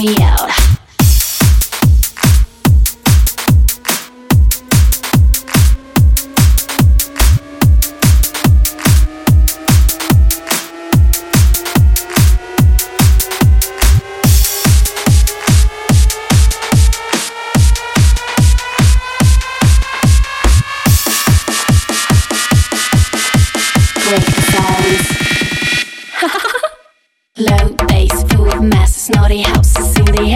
me out.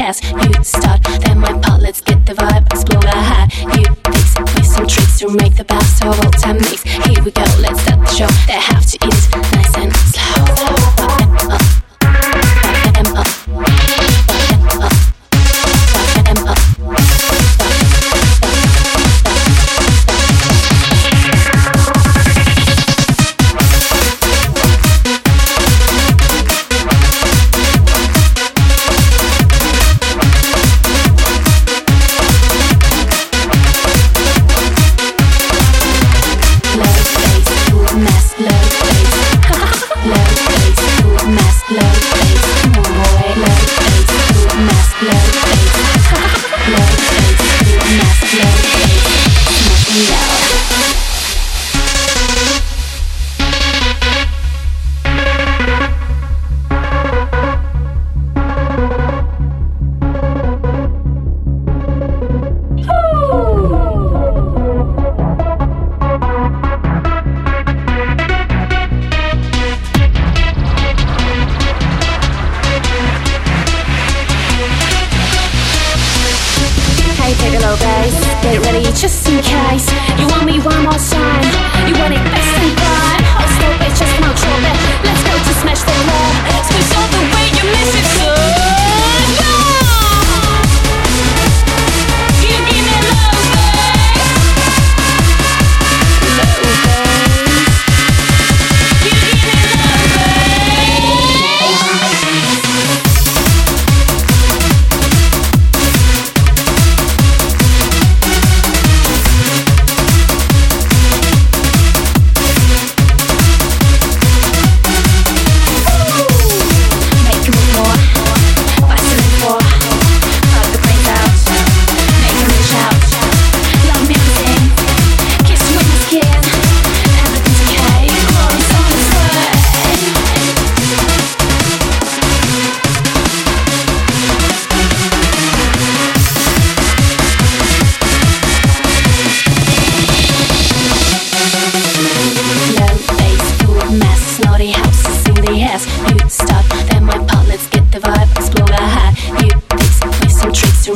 You start, then my part, let's get the vibe, explore our high. You fix, twist some tricks to make the best of all time mix. Here we go, let's start the show. They have to eat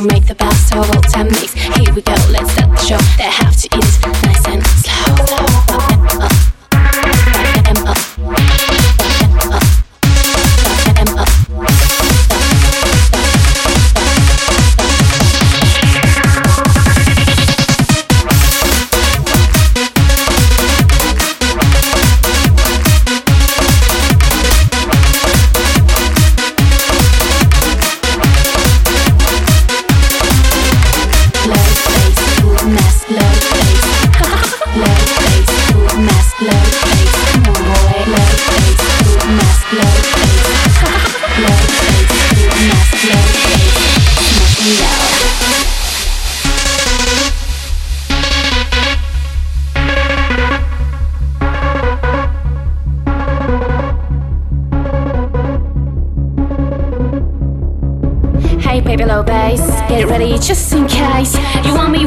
make the best of all time mix. Here we go, let's start the show. They have ready just in case. You want me